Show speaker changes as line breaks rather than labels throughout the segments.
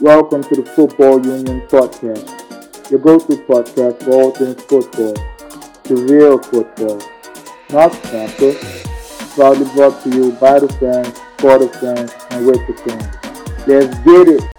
Welcome to the Football Union Podcast, your go-to podcast for all things football, the real football, not sample. Proudly brought to you by the fans, for the fans, and with the fans. Let's get it.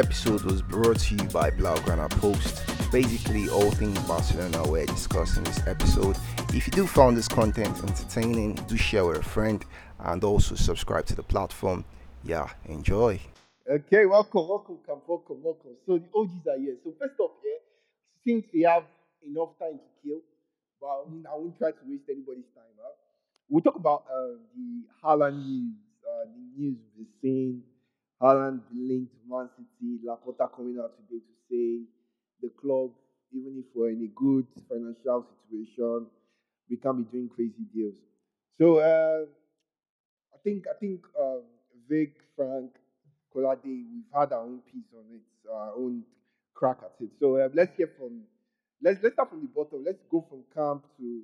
Episode was brought to you by Blaugrana Post. Basically, all things Barcelona were discussed in this episode. If you do find this content entertaining, do share with a friend and also subscribe to the platform. Yeah, enjoy.
Okay, welcome, welcome, come, welcome, welcome. So the OGs are here. So first off, yeah, since we have enough time to kill, but I won't, I won't try to waste anybody's time. Huh? We'll talk about uh, the Haaland news, uh, the news we've seen. Haaland linked Man City, Laporta coming out today to say the club, even if we're in a good financial situation, we can't be doing crazy deals. So uh, I think I think um, Vic, Frank, Kolade, we've had our own piece on it, our own crack at it. So um, let's get from let's let's start from the bottom. Let's go from camp to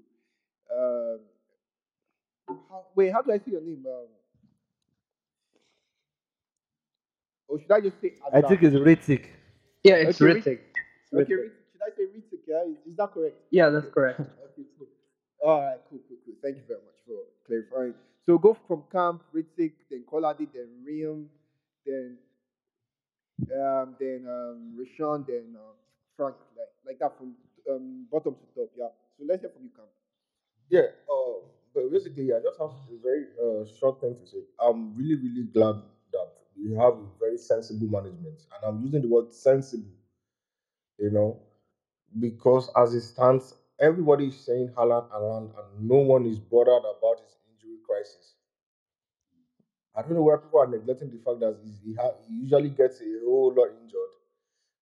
um, how, wait. How do I say your name? Or should I just say?
I think it's Hrittik.
Yeah, it's
Okay,
Hrittik.
Okay, Rit- should I say Hrittik? Yeah, is, is that correct?
Yeah, that's correct.
Okay, cool. All right, cool, cool, cool. Thank you very much for clarifying. So go from camp, Hrittik, then Kolade, then Reem, then um, then um, Roshan, then uh, Frank, like, like that from um, bottom to top. Yeah. So let's hear from you, camp.
Yeah, uh, but basically, I just have a very uh, short thing to say. I'm really, really glad we have very sensible management, and I'm using the word sensible, you know, because as it stands, everybody is saying Haaland, Haaland, and no one is bothered about his injury crisis. I don't know where people are neglecting the fact that he, ha- he usually gets a whole lot injured.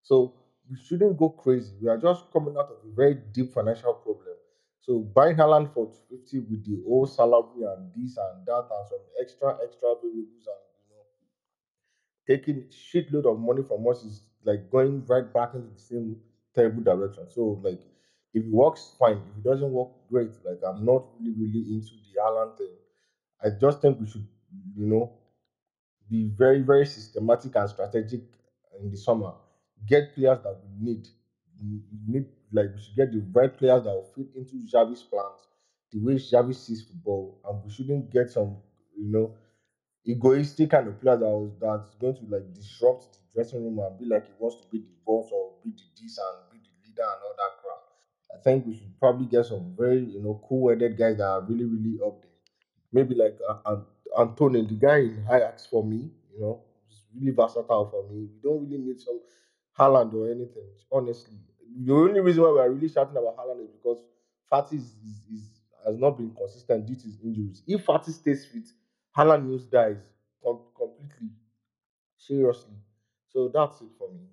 So we shouldn't go crazy. We are just coming out of a very deep financial problem. So buying Haaland for 250 with the old salary and this and that and some extra extra variables and you taking shitload of money from us is like going right back into the same terrible direction. So like if it works, fine. If it doesn't work, great. Like I'm not really really into the Haaland thing. I just think we should, you know, be very, very systematic and strategic in the summer. Get players that we need. We need like we should get the right players that will fit into Xavi's plans, the way Xavi sees football, and we shouldn't get some, you know, egoistic kind of player that was that's going to like disrupt the dressing room and be like he wants to be the boss or be the this and be the leader and all that crap. I think we should probably get some very, you know, cool-headed guys that are really, really up there maybe like uh, An- Antonio, the guy in Ajax for me, you know, is really versatile for me. We don't really need some Haaland or anything, honestly. The only reason why we are really shouting about Haaland is because Fati is, is, is, has not been consistent due to his injuries. If Fati stays fit, Haaland news dies com- completely, seriously. So that's it for me.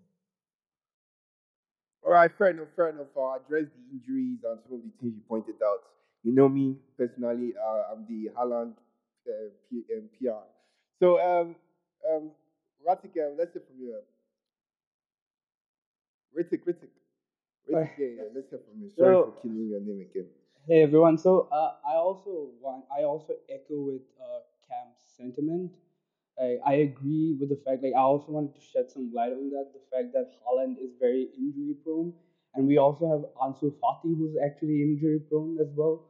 All right, fair enough, fair enough. I'll address the injuries and some of the things you pointed out. You know me personally, uh, I'm the Haaland uh, P- um, PR. So, um, um, Ratik, um, let's hear from you. Hrittik, Hrittik.
Hrittik,
yeah, yeah, let's hear from you. Sorry
So-
for killing your name again.
Hey everyone. So uh, I also want I also echo with uh, sentiment. I, I agree with the fact like I also wanted to shed some light on that the fact that Haaland is very injury prone and we also have Ansu Fati who's actually injury prone as well.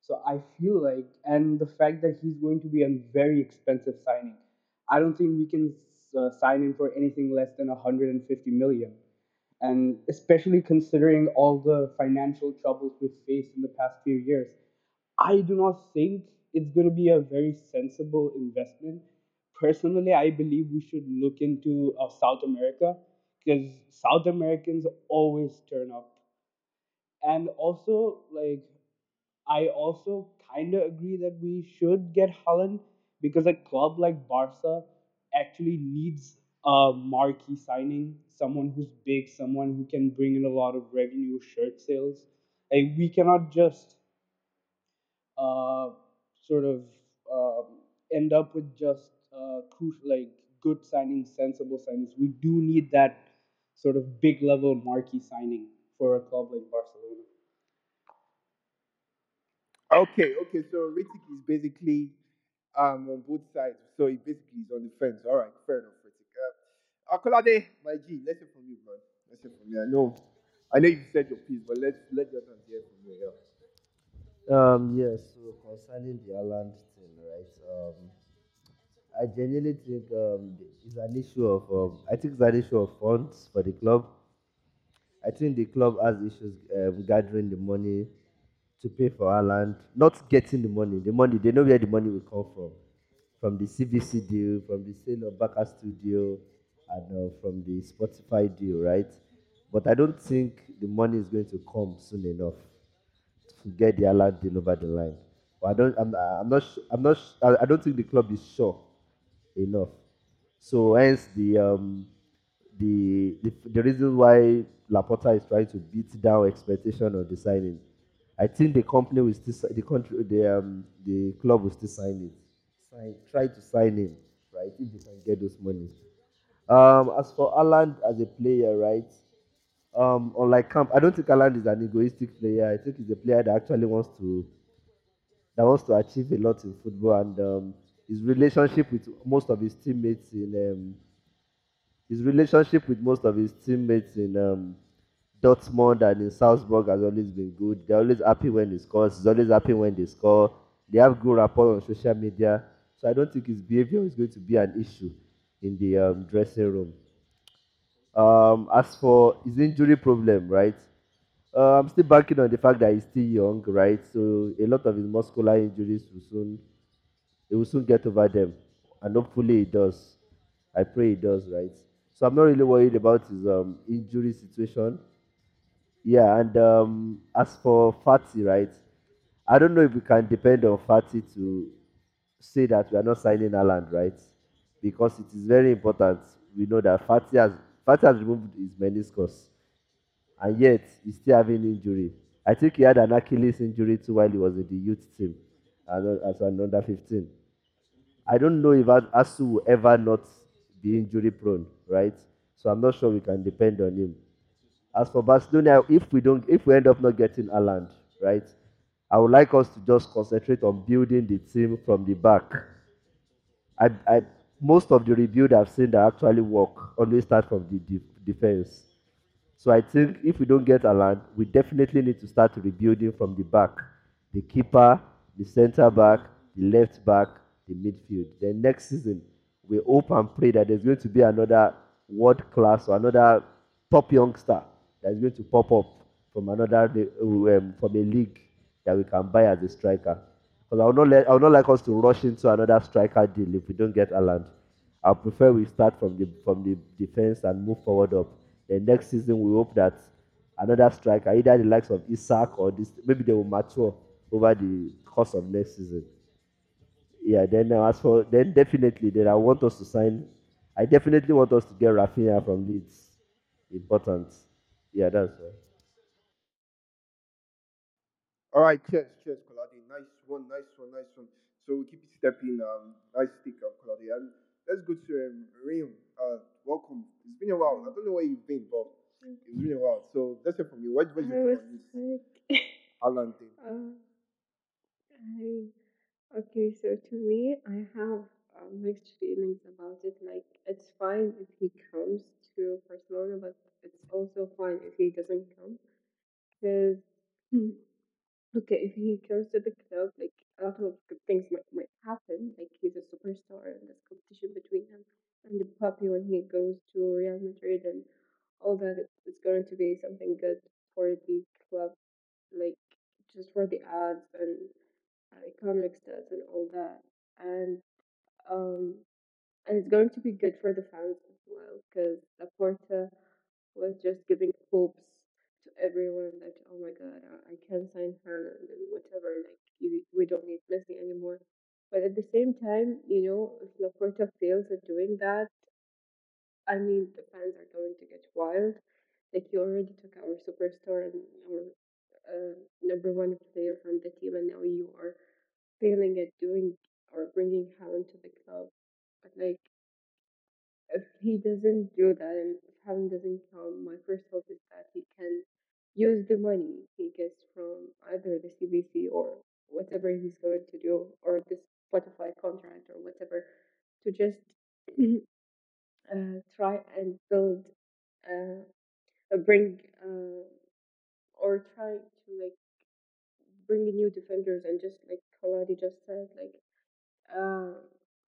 So I feel like and the fact that he's going to be a very expensive signing. I don't think we can uh, sign him for anything less than 150 million. and especially considering all the financial troubles we've faced in the past few years, I do not think it's going to be a very sensible investment. Personally, I believe we should look into uh, South America because South Americans always turn up. And also, like, I also kind of agree that we should get Haaland because a club like Barca actually needs a marquee signing, someone who's big, someone who can bring in a lot of revenue, shirt sales. Like we cannot just uh, sort of um, end up with just uh, like good signings, sensible signings. We do need that sort of big level marquee signing for a club like Barcelona.
Okay, okay. So Hrittik is basically um on both sides. So he basically is on the fence. All right, fair enough, Hrittik. Uh, Akolade, my G, let's hear from you, man. Let's hear from you. I know, I know you said your piece, but let's let Jonathan hear from you. Yeah.
Um, yes, so concerning the Haaland thing, right? Um, I genuinely think um, it's an issue of, um, I think it's an issue of funds for the club. I think the club has issues um, gathering the money to pay for Haaland, not getting the money. The money, they know where the money will come from. From the CVC deal, from the sale of Barca Studio, and uh, from the Spotify deal, right? But I don't think the money is going to come soon enough to get the land deal over the line. But I don't, I'm, I'm not, I'm not, I don't think the club is sure enough. So hence the um the the, the reason why Laporta is trying to beat down expectation of the signing. I think the company will still the country the um the club will still sign it. Sign try to sign him, right? If they can get those money. Um as for Alan as a player, right? Um unlike Camp, I don't think Alan is an egoistic player. I think he's a player that actually wants to that wants to achieve a lot in football and um, his relationship with most of his teammates in um, his relationship with most of his teammates in um, Dortmund and in Salzburg has always been good. They're always happy when he scores. He's always happy when they score. They have good rapport on social media. So I don't think his behavior is going to be an issue in the um, dressing room. Um, as for his injury problem, right? Uh, I'm still banking on the fact that he's still young, right? So a lot of his muscular injuries will soon he will soon get over them, and hopefully he does. I pray he does, right? So I'm not really worried about his um, injury situation. Yeah, and um, as for Fati, right? I don't know if we can depend on Fati to say that we are not signing Haaland, right? Because it is very important. We know that Fati has Fati has removed his meniscus, and yet he's still having injury. I think he had an Achilles injury too while he was in the youth team, as an under 15. I don't know if Ansu will ever not be injury prone, right? So I'm not sure we can depend on him. As for Barcelona, if we don't, if we end up not getting Haaland, right? I would like us to just concentrate on building the team from the back. I, I most of the rebuild I've seen that actually work always start from the de- defense. So I think if we don't get Alan, we definitely need to start rebuilding from the back. The keeper, the centre back, the left back, the midfield. Then next season, we hope and pray that there's going to be another world class or another top youngster that's going to pop up from another um, from a league that we can buy as a striker. Because I would not let I would not like us to rush into another striker deal if we don't get Alan. I prefer we start from the from the defense and move forward up. Then next season we hope that another striker, either the likes of Isak or this, maybe they will mature over the course of next season. Yeah. Then uh, as for then definitely then I want us to sign. I definitely want us to get Rafinha from Leeds. Important. Yeah, that's right.
All right, cheers, cheers, Kolade. Nice one, nice one, nice one. So we keep stepping. Um, nice stick up, Kolade. And let's go to um, Reem. Uh, welcome. It's been a while. I don't know where you've been, but it's been a while. So let's hear from you. What your
was
on this Alan thing?
uh, I okay. So to me, I have uh, mixed feelings about it. Like, it's fine if he comes to Barcelona, but it's also fine if he doesn't come. Because okay, if he comes to the club, like a lot of good things might might happen. Like he's a superstar, and there's competition between him and the puppy when he goes to Real Madrid, and all that. It's, going to be something good for the club like just for the ads and uh, economic stats and all that. And um, and it's going to be good for the fans as well because Laporta was just giving hopes to everyone that oh my god, I can sign Haaland and whatever. Like you, we don't need Messi anymore. But at the same time, you know, if Laporta fails at doing that, I mean, the fans are going to get wild. Like you already took our superstar and our uh, number one player from the team, and now you are failing at doing or bringing Haaland to the club. But like, if he doesn't do that and if Haaland doesn't come, my first hope is that he can use the money he gets from either the CVC or whatever he's going to do, or this Spotify contract or whatever, to just uh, try and build, uh, uh, bring, or try to like bring new defenders and just like Kolade just said, like uh,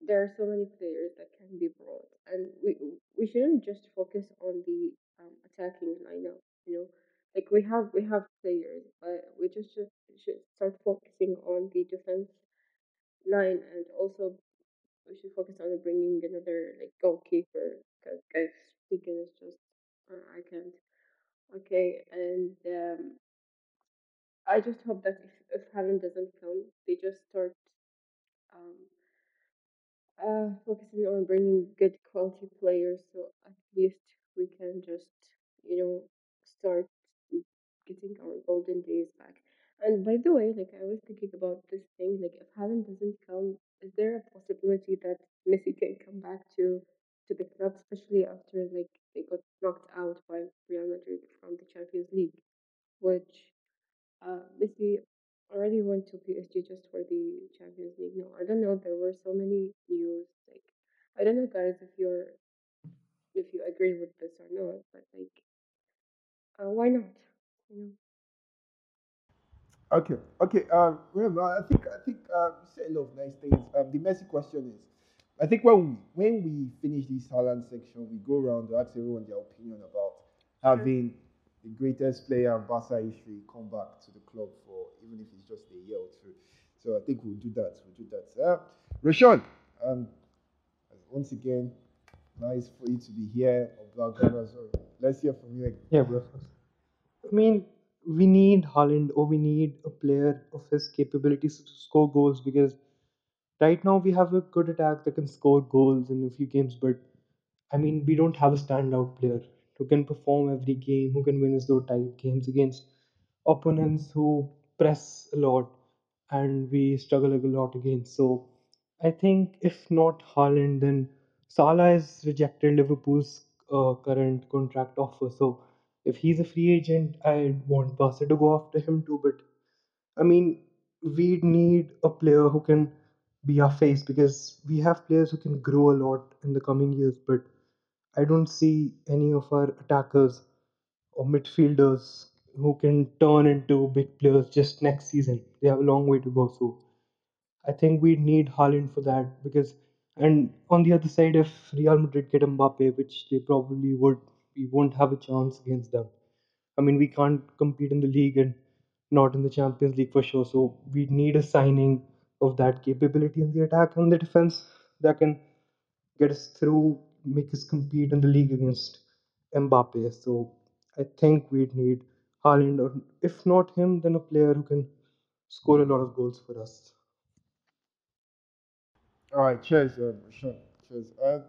there are so many players that can be brought, and we we shouldn't just focus on the um, attacking lineup. You know, like we have we have players, but we just should, should start focusing on the defense line, and also we should focus on bringing another like goalkeeper. Because guys, speaking is just uh, I can't. Okay, and um, I just hope that if if Haaland doesn't come, they just start um uh, focusing on bringing good quality players so at least we can just, you know, start getting our golden days back. And by the way, like I was thinking about this thing, like if Haaland doesn't come, is there a possibility that Messi can come back to to the club, especially after like they got knocked out by Real Madrid from the Champions League, which uh, Messi already went to PSG just for the Champions League. No, I don't know. There were so many news. Like, I don't know, guys, if you're if you agree with this or not, but like, uh, why not? You.
Okay, okay. Um, remember, I think I think um, you said a lot of nice things. Um, the Messi question is, I think when we when we finish this Haaland section, we go around to ask everyone their opinion about
Sure.
having the greatest player in Barca history come back to the club for even if it's just a year or two. So I think we'll do that. We'll do that. Uh, Roshan, um, once again, nice for you to be here. Or Blaugrana, so let's hear from you.
Yeah, bro. I mean, we need Haaland or we need a player of his capabilities to score goals because right now we have a good attack that can score goals in a few games, but I mean, we don't have a standout player who can perform every game, who can win us those tight games against opponents who press a lot and we struggle a lot against. So I think if not Haaland, then Salah has rejected Liverpool's uh, current contract offer. So if he's a free agent, I want Barca to go after him too. But I mean, we need a player who can be our face because we have players who can grow a lot in the coming years. But I don't see any of our attackers or midfielders who can turn into big players just next season. They have a long way to go. So I think we need Haaland for that because, and on the other side, if Real Madrid get Mbappe, which they probably would, we won't have a chance against them. I mean, we can't compete in the league and not in the Champions League for sure. So we need a signing of that capability in the attack and the defense that can get us through, make us compete in the league against Mbappe. So I think we'd need Haaland, or if not him, then a player who can score a lot of goals for us.
All right, cheers, uh, Sean. Cheers. Uh,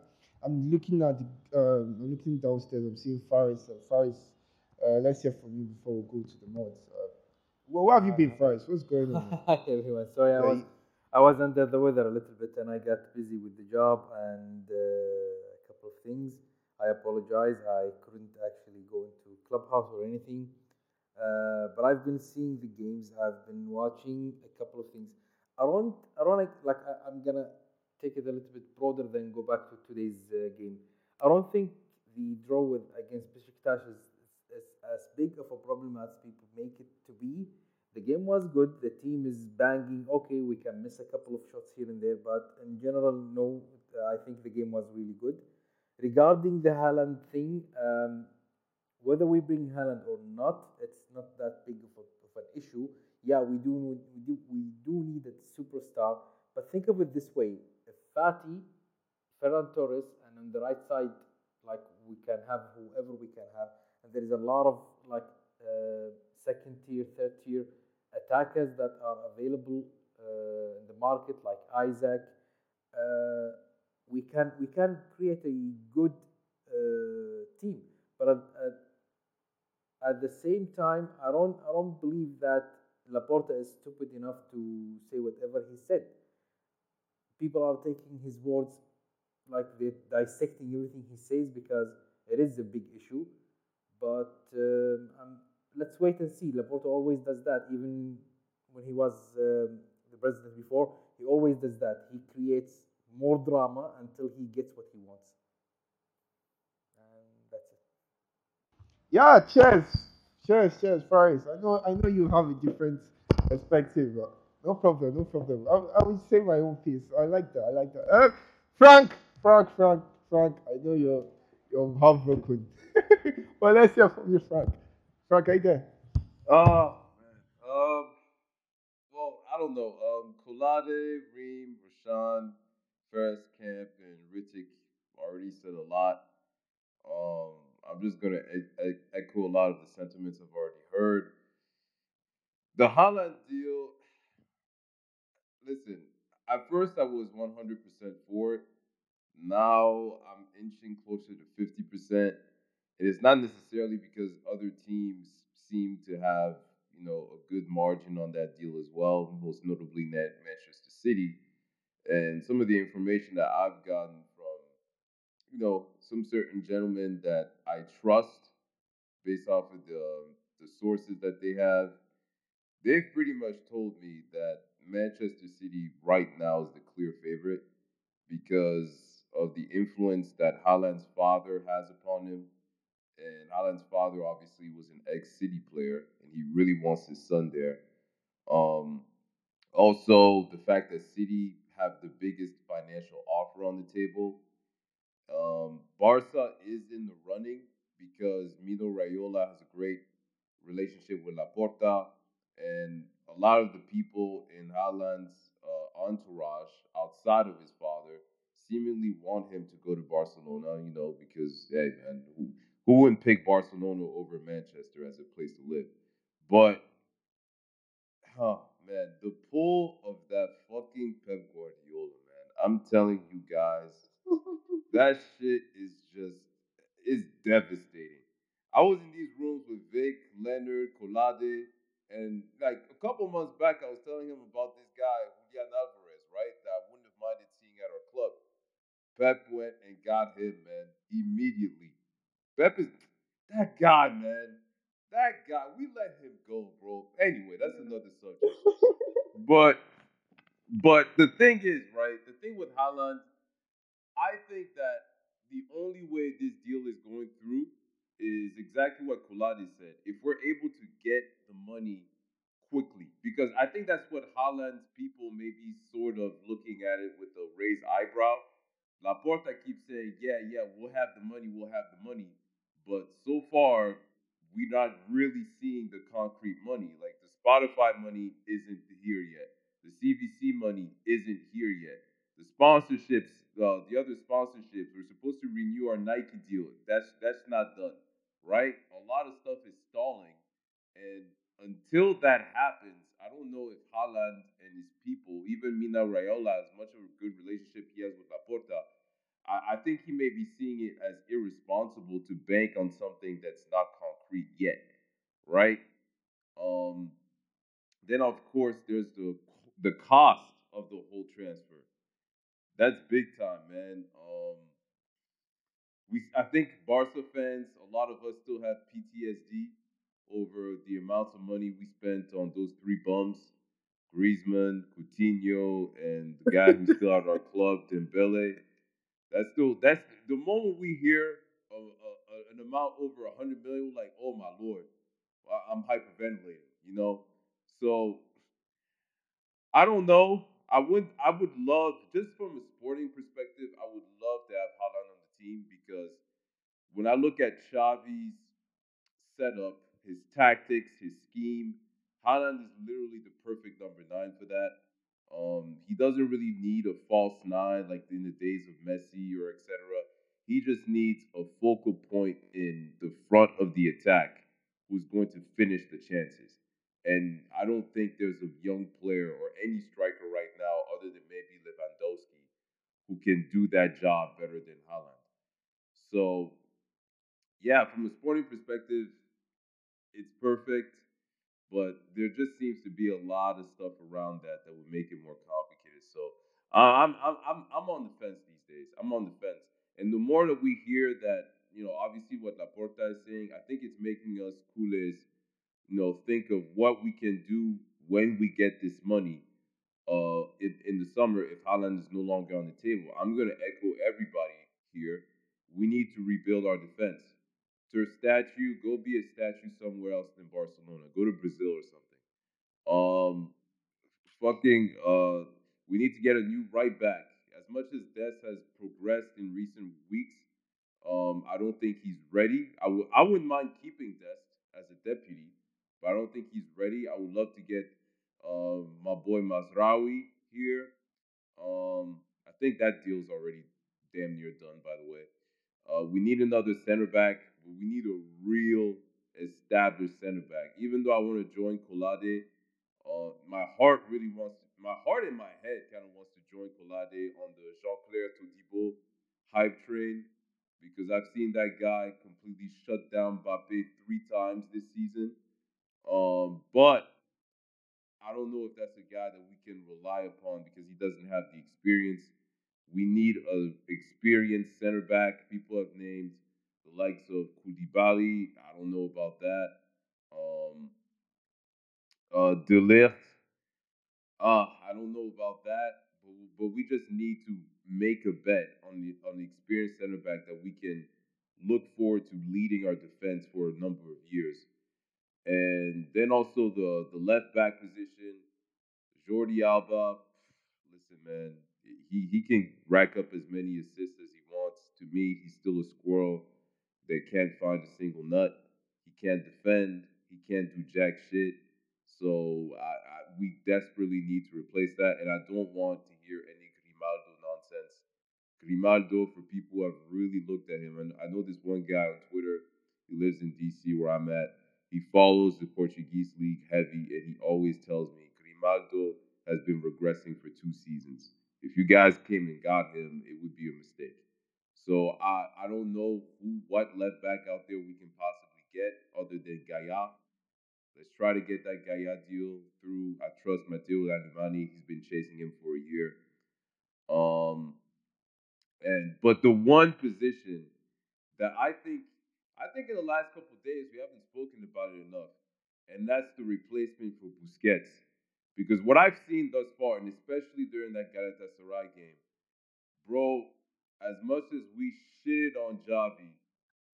I'm looking at the, uh, I'm looking downstairs. I'm seeing Faris. Uh, Faris, uh, let's hear from you before we go to the mods. Uh, well, where have you been, Faris? What's going on?
Hi everyone. Sorry, I was I was under the weather a little bit, and I got busy with the job and uh, a couple of things. I apologize. I couldn't actually go into clubhouse or anything, uh, but I've been seeing the games. I've been watching a couple of things. I don't. I don't like. Like I, I'm gonna take it a little bit broader than go back to today's uh, game. I don't think the draw with against Besiktas is, is, is as big of a problem as people make it to be. The game was good. The team is banging. Okay, we can miss a couple of shots here and there, but in general, no. I think the game was really good. Regarding the Haaland thing, um, whether we bring Haaland or not, it's not that big of, a, of an issue. Yeah, we do we do we do need a superstar, but think of it this way: Fati, Ferran Torres, and on the right side, like we can have whoever we can have, and there is a lot of like uh, second tier, third tier attackers that are available uh, in the market, like Isak. Uh, we can we can create a good uh, team, but at, at, at the same time, I don't I don't believe that Laporta is stupid enough to say whatever he said. People are taking his words like they're dissecting everything he says because it is a big issue. But um, um, let's wait and see. Laporta always does that, even when he was um, the president before. He always does that. He creates more drama until he gets what he wants. And that's it.
Yeah, cheers, cheers, cheers, Faris. I know, I know you have a different perspective. But no problem, no problem. I, I will say my own piece. I like that. I like that. Uh, Frank, Frank, Frank, Frank. I know you're you're heartbroken, but let's hear from you, Frank. Frank, are you there?
Man. Um. Well, I don't know. Um, Kolade, Reem, Roshan, Faris Camp, and Ritchik already said a lot. Um, I'm just gonna echo a lot of the sentiments I've already heard. The Haaland deal. Listen, at first I was 100% for it. Now I'm inching closer to 50%. It is not necessarily because other teams seem to have, you know, a good margin on that deal as well, most notably Net Manchester City. And some of the information that I've gotten from, you know, some certain gentlemen that I trust based off of the the sources that they have, they've pretty much told me that Manchester City right now is the clear favorite because of the influence that Haaland's father has upon him. And Haaland's father obviously was an ex-City player, and he really wants his son there. Um, also, the fact that City have the biggest financial offer on the table. Um, Barca is in the running because Mino Raiola has a great relationship with Laporta, and a lot of the people in Haaland's uh, entourage outside of his father seemingly want him to go to Barcelona, you know, because, hey, man, who, who wouldn't pick Barcelona over Manchester as a place to live? But Oh man, the pull of that fucking Pep Guardiola, man. I'm telling you guys, that shit is just is devastating. I was in these rooms with Vic, Leonard, Kolade, and like a couple months back, I was telling him about this guy, Julian Alvarez, right? That I wouldn't have minded seeing at our club. Pep went and got him, man, immediately. Pep is that guy, man. That guy, we let him go, bro. Anyway, that's another subject. But but the thing is, right? The thing with Haaland, I think that the only way this deal is going through is exactly what Kolade said. If we're able to get the money quickly, because I think that's what Haaland's people may be sort of looking at it with a raised eyebrow. Laporta keeps saying, "Yeah, yeah, we'll have the money, we'll have the money," but so far we're not really seeing the concrete money. Like the Spotify money isn't here yet. The CVC money isn't here yet. The sponsorships, uh, the other sponsorships, we're supposed to renew our Nike deal. That's that's not done, right? A lot of stuff is stalling, and until that happens, I don't know if Haaland and his people, even Mino Raiola, as much of a good relationship he has with Laporta, I, I think he may be seeing it as irresponsible to bank on something that's not concrete yet, right? Um, then of course there's the the cost of the whole transfer. That's big time, man. Um, we I think Barca fans, a lot of us still have PTSD over the amounts of money we spent on those three bums, Griezmann, Coutinho, and the guy who's still at our club, Dembele. That's still that's the moment we hear a, a, a- an amount over a hundred million, like, oh my lord, I- I'm hyperventilating, you know. So I don't know. I would I would love just from a sporting perspective, I would love to have team because when I look at Xavi's setup, his tactics, his scheme, Haaland is literally the perfect number nine for that. Um, he doesn't really need a false nine like in the days of Messi or etc. He just needs a focal point in the front of the attack who's going to finish the chances. And I don't think there's a young player or any striker right now, other than maybe Lewandowski, who can do that job better than Haaland. So, yeah, from a sporting perspective, it's perfect, but there just seems to be a lot of stuff around that that would make it more complicated. So, uh, I'm I'm I'm I'm on the fence these days. I'm on the fence, and the more that we hear that you know, obviously what Laporta is saying, I think it's making us coolers, you know, think of what we can do when we get this money uh, in, in the summer if Haaland is no longer on the table. I'm going to echo everybody here. We need to rebuild our defense. To a statue, go be a statue somewhere else than Barcelona. Go to Brazil or something. Um, fucking, uh, we need to get a new right back. As much as Dest has progressed in recent weeks, um, I don't think he's ready. I would I wouldn't mind keeping Dest as a deputy, but I don't think he's ready. I would love to get uh, my boy Mazraoui here. Um, I think that deal's already damn near done, by the way. Uh, we need another center back, but we need a real established center back. Even though I want to join Kolade, uh, my heart really wants, my heart and my head kind of wants to join Kolade on the Jean-Clair Todibo hype train because I've seen that guy completely shut down Mbappe three times this season. Um, but I don't know if that's a guy that we can rely upon because he doesn't have the experience. We need a experienced center back. People have named the likes of Koulibaly. I don't know about that. Um, uh. Uh, I don't know about that, but, but we just need to make a bet on the on the experienced center back that we can look forward to leading our defense for a number of years. And then also the the left back position, Jordi Alba. Listen, man, he he can rack up as many assists as he wants. To me, he's still a squirrel that can't find a single nut. He can't defend. He can't do jack shit. So I, I, we desperately need to replace that, and I don't want to hear any Grimaldo nonsense. Grimaldo, for people who have really looked at him, and I know this one guy on Twitter. He lives in DC, where I'm at. He follows the Portuguese league heavy, and he always tells me Grimaldo has been regressing for two seasons. If you guys came and got him, it would be a mistake. So I I don't know who what left back out there we can possibly get other than Gaya. Let's try to get that Gaya deal through. I trust Mateu Alemany. He's been chasing him for a year. Um, and but the one position that I think I think in the last couple days we haven't spoken about it enough, and that's the replacement for Busquets. Because what I've seen thus far, and especially during that Galatasaray game, bro, as much as we shitted on Xavi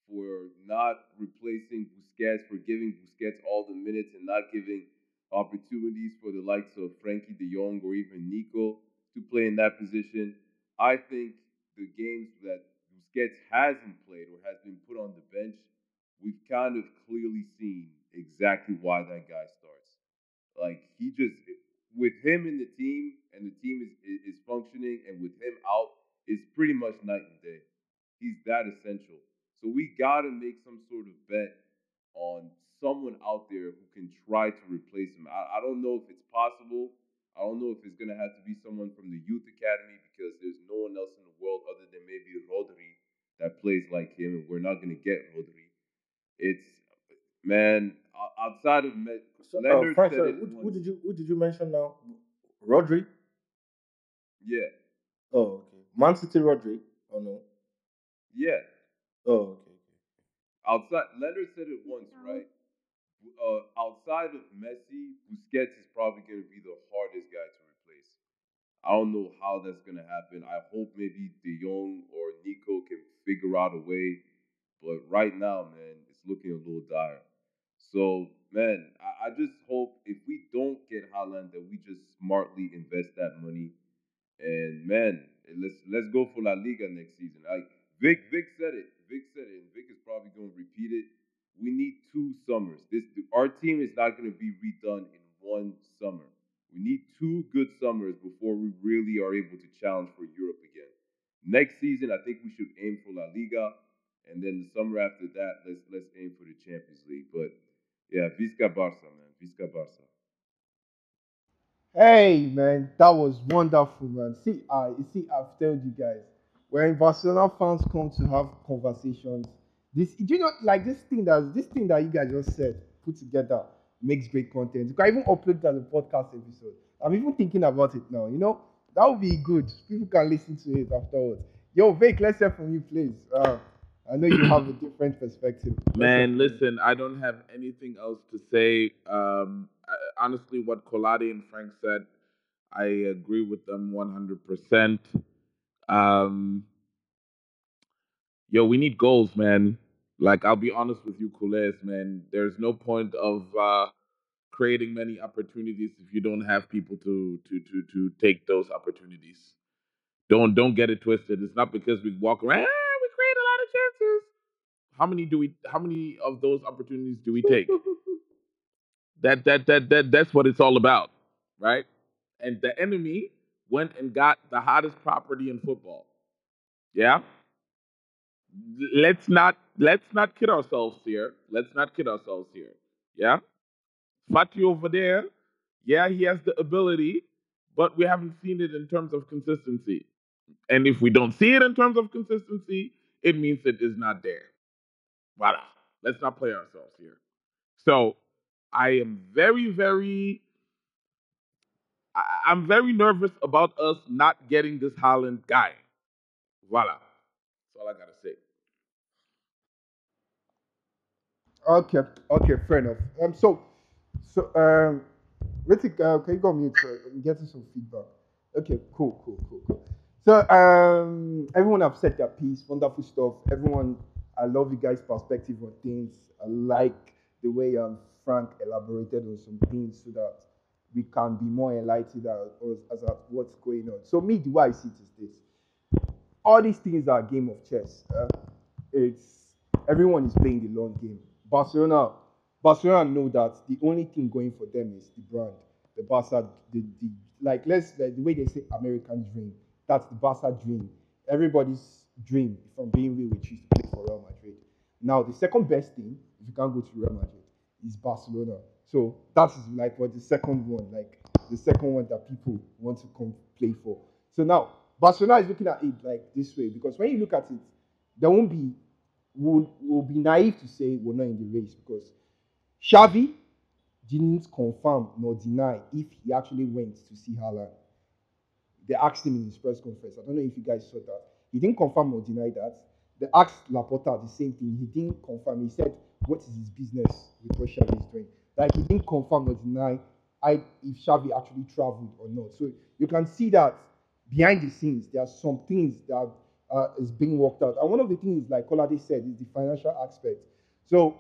for not replacing Busquets, for giving Busquets all the minutes and not giving opportunities for the likes of Frenkie de Jong or even Nico to play in that position, I think the games that Busquets hasn't played or has been put on the bench, we've kind of clearly seen exactly why that guy starts. Like he just with him in the team and the team is is functioning and with him out is pretty much night and day. He's that essential. So we got to make some sort of bet on someone out there who can try to replace him. I, I don't know if it's possible. I don't know if it's gonna have to be someone from the youth academy because there's no one else in the world other than maybe Rodri that plays like him, and we're not gonna get Rodri. It's man outside of Me-
So, uh, Frank,
said
sorry,
it
who, who did you who did you mention now? Rodri.
Yeah,
Oh, okay. Man City Rodri. Oh no.
yeah.
Oh, okay.
Outside, Leonard said it once, right? Uh, outside of Messi, Busquets is probably going to be the hardest guy to replace. I don't know how that's going to happen. I hope maybe De Jong or Nico can figure out a way, but right now, man, it's looking a little dire. So, man, I, I just hope if we don't get Haaland, that we just smartly invest that money and man, let's let's go for La Liga next season. Like Vic, Vic said it. Vic said it, and Vic is probably going to repeat it. We need two summers. This our team is not going to be redone in one summer. We need two good summers before we really are able to challenge for Europe again. Next season, I think we should aim for La Liga, and then the summer after that, let's let's aim for the Champions League. But yeah, Visca Barca, man, Visca Barca.
Hey man, that was wonderful, man. See, I see, I've told you guys, when Barcelona fans come to have conversations, this do you know like this thing that this thing that you guys just said, put together, makes great content. You can even upload it as a podcast episode. I'm even thinking about it now. You know, that would be good. People can listen to it afterwards. Yo, Vic, let's hear from you, please. Uh, I know you have a different perspective.
Man, listen, I don't have anything else to say. Um, I, honestly, what Kolade and Frank said, I agree with them 100%. Um, yo, we need goals, man. Like, I'll be honest with you, Cules, man. There's no point of uh, creating many opportunities if you don't have people to to to to take those opportunities. Don't don't get it twisted. It's not because we walk around. How many do we? How many of those opportunities do we take? That that that that that's what it's all about, right? And the enemy went and got the hottest property in football. Yeah. Let's not let's not kid ourselves here. Let's not kid ourselves here. Yeah. Fati over there, yeah, he has the ability, but we haven't seen it in terms of consistency. And if we don't see it in terms of consistency, it means it is not there. Voila. Let's not play ourselves here. So I am very, very I- I'm very nervous about us not getting this Haaland guy. Voila. That's all I gotta say.
Okay, okay, fair enough. Um, so, so um, Hrittik, uh, can you go mute? So I'm getting some feedback. Okay, cool, cool, cool, cool. So, um, everyone have said their piece. Wonderful stuff. Everyone, I love you guys' perspective on things. I like the way um Frank elaborated on some things so that we can be more enlightened as, as at what's going on. So, me, the way I see it is this: all these things are a game of chess. uh, it's everyone is playing the long game. Barcelona, Barcelona know that the only thing going for them is the brand, the Barca, the, the like let's like the way they say American dream. That's the Barca dream. Everybody's dream, if I'm being real with you, to play for Real Madrid. Now the second best thing, if you can't go to Real Madrid, is Barcelona. So that's like what the second one, like the second one that people want to come play for. So now Barcelona is looking at it like this way because when you look at it, there won't be would will be naive to say we're not in the race because Xavi didn't confirm nor deny if he actually went to see Haaland. They asked him in his press conference. I don't know if you guys saw that. He didn't confirm or deny that. They asked Laporta the same thing. He didn't confirm. He said, "What is his business with what Xavi is doing?" Like he didn't confirm or deny I, if Xavi actually traveled or not. So you can see that behind the scenes there are some things that uh, is being worked out. And one of the things, like Kolade said, is the financial aspect. So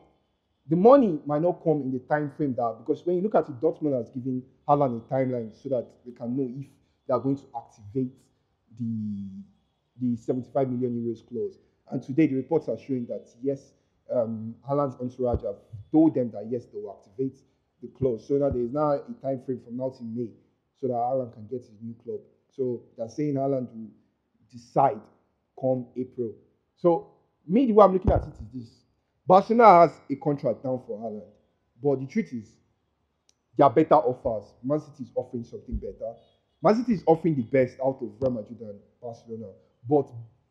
the money might not come in the time frame that because when you look at it, Dortmund has given Haaland a timeline so that they can know if they are going to activate the the 75 million euros clause. And today the reports are showing that yes, um, Haaland's entourage have told them that yes, they will activate the clause. So now there is now a time frame from now to May so that Haaland can get his new club. So they're saying Haaland will decide come April. So me, the way I'm looking at it is this. Barcelona has a contract down for Haaland. But the truth is, there are better offers. Man City is offering something better. Man City is offering the best out of Real Madrid and Barcelona. But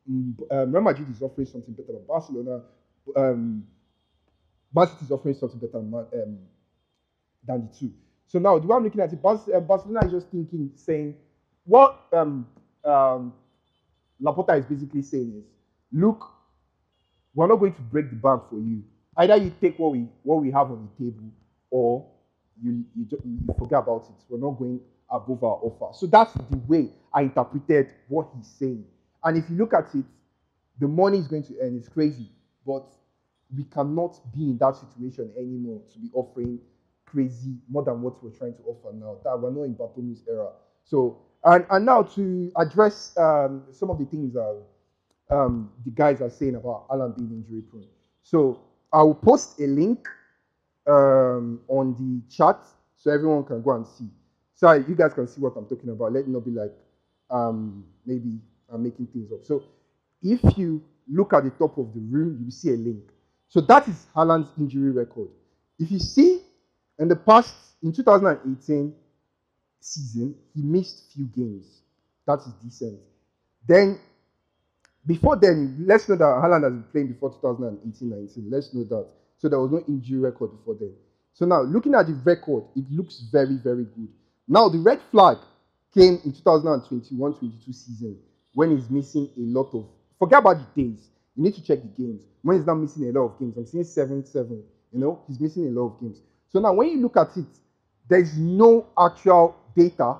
mm, um, Real Madrid is offering something better than Barcelona. Um, City is offering something better than, um, than the two. So now, the way I'm looking at it, uh, Barcelona is just thinking, saying, what um, um, Laporta is basically saying is, look, we're not going to break the bank for you. Either you take what we what we have on the table, or you you, you forget about it. We're not going above our offer. So that's the way I interpreted what he's saying. And if you look at it, the money is going to earn. It's crazy, but we cannot be in that situation anymore to be offering crazy more than what we're trying to offer now. That we're not in Bartomeu's era. So and and now to address um, some of the things that um, the guys are saying about Alan being injury prone. So I will post a link um, on the chat so everyone can go and see. So you guys can see what I'm talking about. Let it not be like um, maybe I'm making things up. So if you look at the top of the room, you will see a link. So that is Haaland's injury record. If you see in the past, in 2018 season, he missed few games. That is decent. Then before then, let's know that Haaland has been playing before 2018-19. Let's know that. So there was no injury record before then. So now, looking at the record, it looks very, very good. Now, the red flag came in 2021-22 season when he's missing a lot of. Forget about the days. You need to check the games. When he's not missing a lot of games, I'm seeing seven, seven. You know, he's missing a lot of games. So now when you look at it, there's no actual data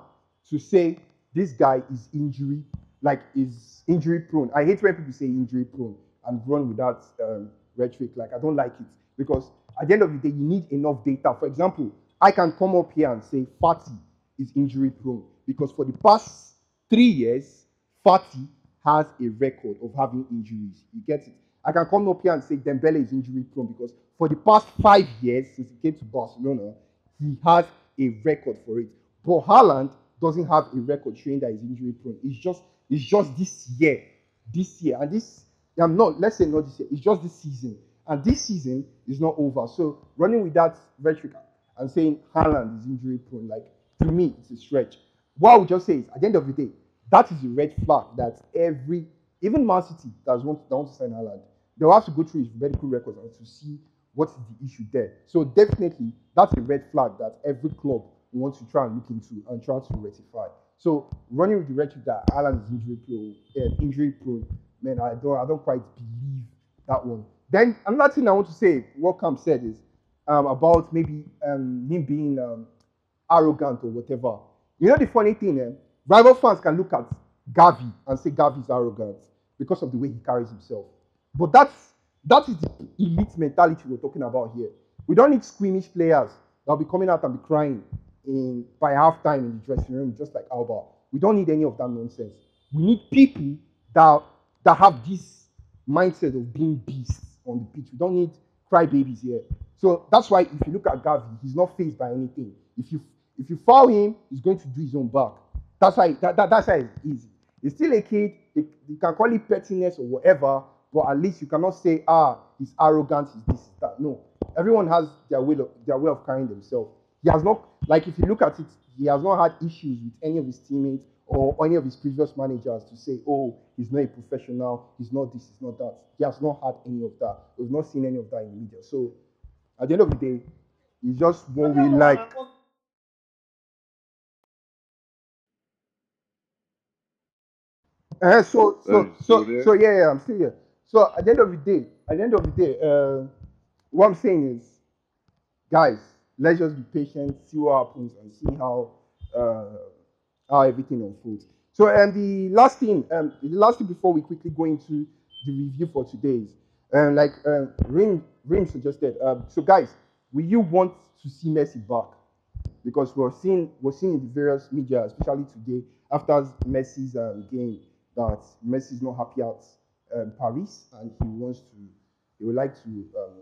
to say this guy is injury, like is injury prone. I hate when people say injury prone and run with that um, rhetoric. Like I don't like it because at the end of the day, you need enough data. For example, I can come up here and say Fati is injury prone because for the past three years, Fati has a record of having injuries. You get it? I can come up here and say Dembele is injury prone because for the past five years since he came to Barcelona, he has a record for it. But Haaland doesn't have a record showing that he's injury prone. It's just it's just this year, this year, and this I'm not. Let's say not this year. It's just this season, and this season is not over. So running with that rhetoric and saying Haaland is injury prone, like to me, it's a stretch. What I would just say is, at the end of the day, that is a red flag that every, even Man City that want, that want to sign Haaland, they'll have to go through his medical records and to see what is the issue there. So definitely, that's a red flag that every club wants to try and look into and try to rectify. So running with the rhetoric that Haaland is injury prone, uh, injury prone, man, I don't, I don't quite believe that one. Then another thing I want to say, what Cam said is um, about maybe um, him being um, arrogant or whatever. You know the funny thing, eh? Rival fans can look at Gavi and say Gavi is arrogant because of the way he carries himself. But that's that is the elite mentality we're talking about here. We don't need squeamish players that'll be coming out and be crying in by halftime in the dressing room, just like Alba. We don't need any of that nonsense. We need people that that have this mindset of being beasts on the pitch. We don't need crybabies here. So that's why if you look at Gavi, he's not faced by anything. If you if you foul him, he's going to do his own back. That's why that, that, that's why it's easy. He's still a kid. They, you can call it pettiness or whatever, but at least you cannot say, ah, he's arrogant, he's this, that. No. Everyone has their way of their way of carrying themselves. He has not like if you look at it, he has not had issues with any of his teammates or any of his previous managers to say, oh, he's not a professional, he's not this, he's not that. He has not had any of that. We've not seen any of that in the media. So at the end of the day, he's just what we like. Uh, so so
still
so
there?
so yeah, yeah, I'm still here. So at the end of the day, at the end of the day, uh, what I'm saying is, guys, let's just be patient, see what happens, and see how uh, how everything unfolds. So and the last thing, um, the last thing before we quickly go into the review for today is, um, like uh, Reem Reem suggested. Um, so guys, will you want to see Messi back? because we're seeing we're seeing in the various media, especially today, after Messi's um, game, that Messi is not happy at um, Paris and he wants to he would like to um,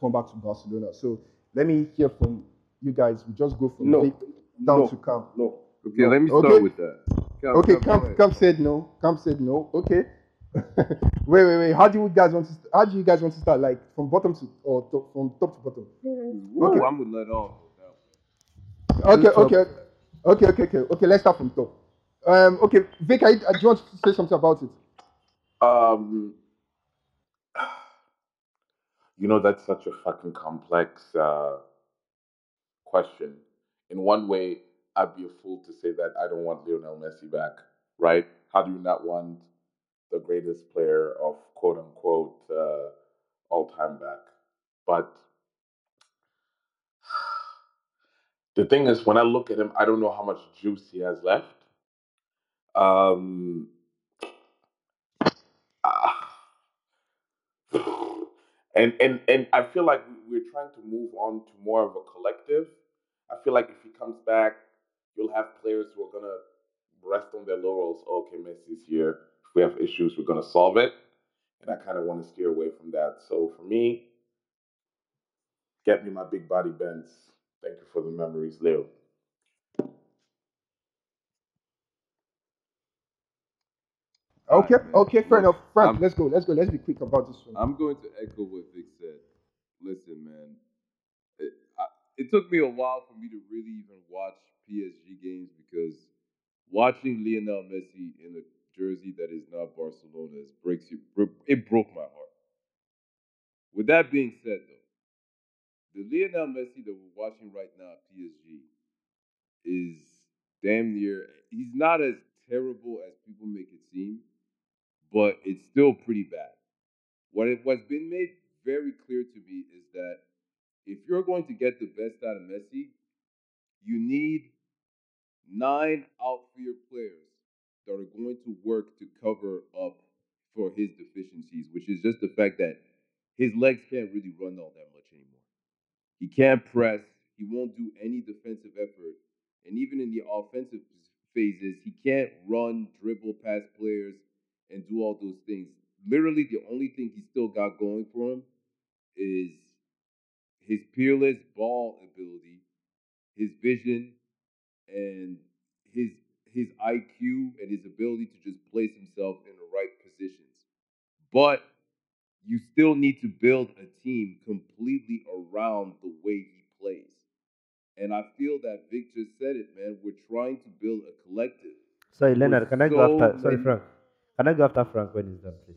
come back to Barcelona. So let me hear from you guys. We just go from
No.
Down
No.
to Cam.
No. Okay,
No.
let me start
Okay.
with that. Cam,
Okay,
Cam, go
Cam,
ahead.
Cam said no. Cam said no. Okay. wait, wait, wait. How do you guys want to? How do you guys want to start? Like from bottom to or top, from top to bottom?
Woo,
Okay.
I'm gonna let off.
Okay, okay, okay, okay, okay, okay. Let's start from top. Um, okay, Vic, I, I do you want to say something about it?
Um, you know, that's such a fucking complex uh, question. In one way, I'd be a fool to say that I don't want Lionel Messi back, right? How do you not want the greatest player of quote unquote uh, all time back? But the thing is, when I look at him, I don't know how much juice he has left. Um, ah, and and and I feel like we- we're trying to move on to more of a collective. I feel like if he comes back, you'll have players who are gonna rest on their laurels. Okay, Messi's here. If we have issues, we're gonna solve it. And I kind of want to steer away from that. So for me, get me my big body bends. Thank you for the memories, Leo.
Okay, okay, fair enough. Frank,
I'm-
let's go, let's go, let's be quick about this one.
I'm going to echo what Vic said. Listen, man, it, I, it took me a while for me to really even watch PSG games because watching Lionel Messi in a jersey that is not Barcelona's breaks you. It broke my heart. With that being said, though, the Lionel Messi that we're watching right now at PSG is damn near. He's not as terrible as people make it seem, but it's still pretty bad. What it, what's been made very clear to me is that if you're going to get the best out of Messi, you need nine outfield players that are going to work to cover up for his deficiencies, which is just the fact that his legs can't really run all that much anymore. He can't press. He won't do any defensive effort. And even in the offensive phases, he can't run, dribble past players, and do all those things. Literally, the only thing he's still got going for him is his peerless ball ability, his vision, and his his IQ and his ability to just place himself in the right positions. But you still need to build a team completely around the way he plays. And I feel that Vic just said it, man. We're trying to build a collective.
Sorry, Leonard, can I go after? Sorry, Frank. Can I go after Frank when he's done, please?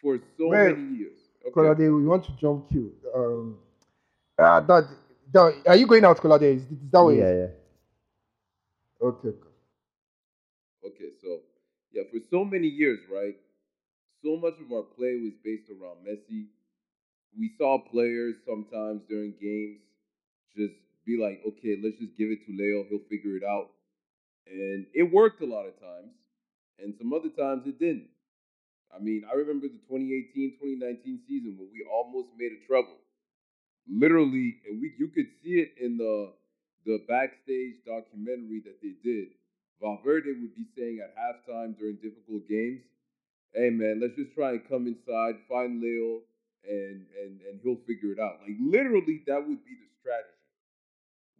For so
Well,
many years. Okay.
Kolade, we want to jump queue. Um, uh, that, that, are you going out, Kolade? Is, is that what
yeah, yeah.
Okay.
Okay, so yeah, for so many years, right? So much of our play was based around Messi. We saw players sometimes during games just be like, okay, let's just give it to Leo, he'll figure it out. And it worked a lot of times, and some other times it didn't. I mean, I remember the 2018 2019 season when we almost made a trouble. Literally, and we you could see it in the the backstage documentary that they did. Valverde would be saying at halftime during difficult games, "Hey man, let's just try and come inside, find Leo, and and and he'll figure it out." Like literally, that would be the strategy.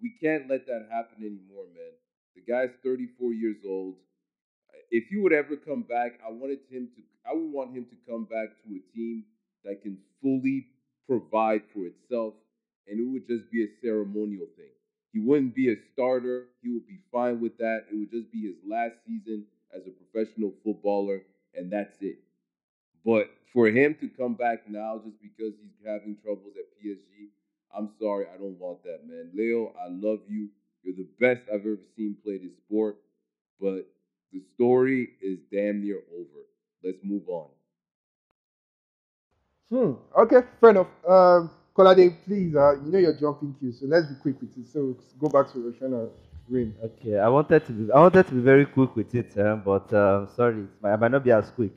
We can't let that happen anymore, man. The guy's 34 years old. If he would ever come back, I wanted him to. I would want him to come back to a team that can fully provide for itself, and it would just be a ceremonial thing. He wouldn't be a starter. He would be fine with that. It would just be his last season as a professional footballer, and that's it. But for him to come back now just because he's having troubles at PSG, I'm sorry, I don't want that, man. Leo, I love you. You're the best I've ever seen play this sport, but the story is damn near over. Let's move on.
Hmm. Okay, fair enough. Um, Kolade, please, uh, you know you're jumping queue, so let's be quick with it. So go back to Roshana Rain.
Okay, I wanted to be, I wanted to be very quick with it, um, but um, sorry, I might not be as quick.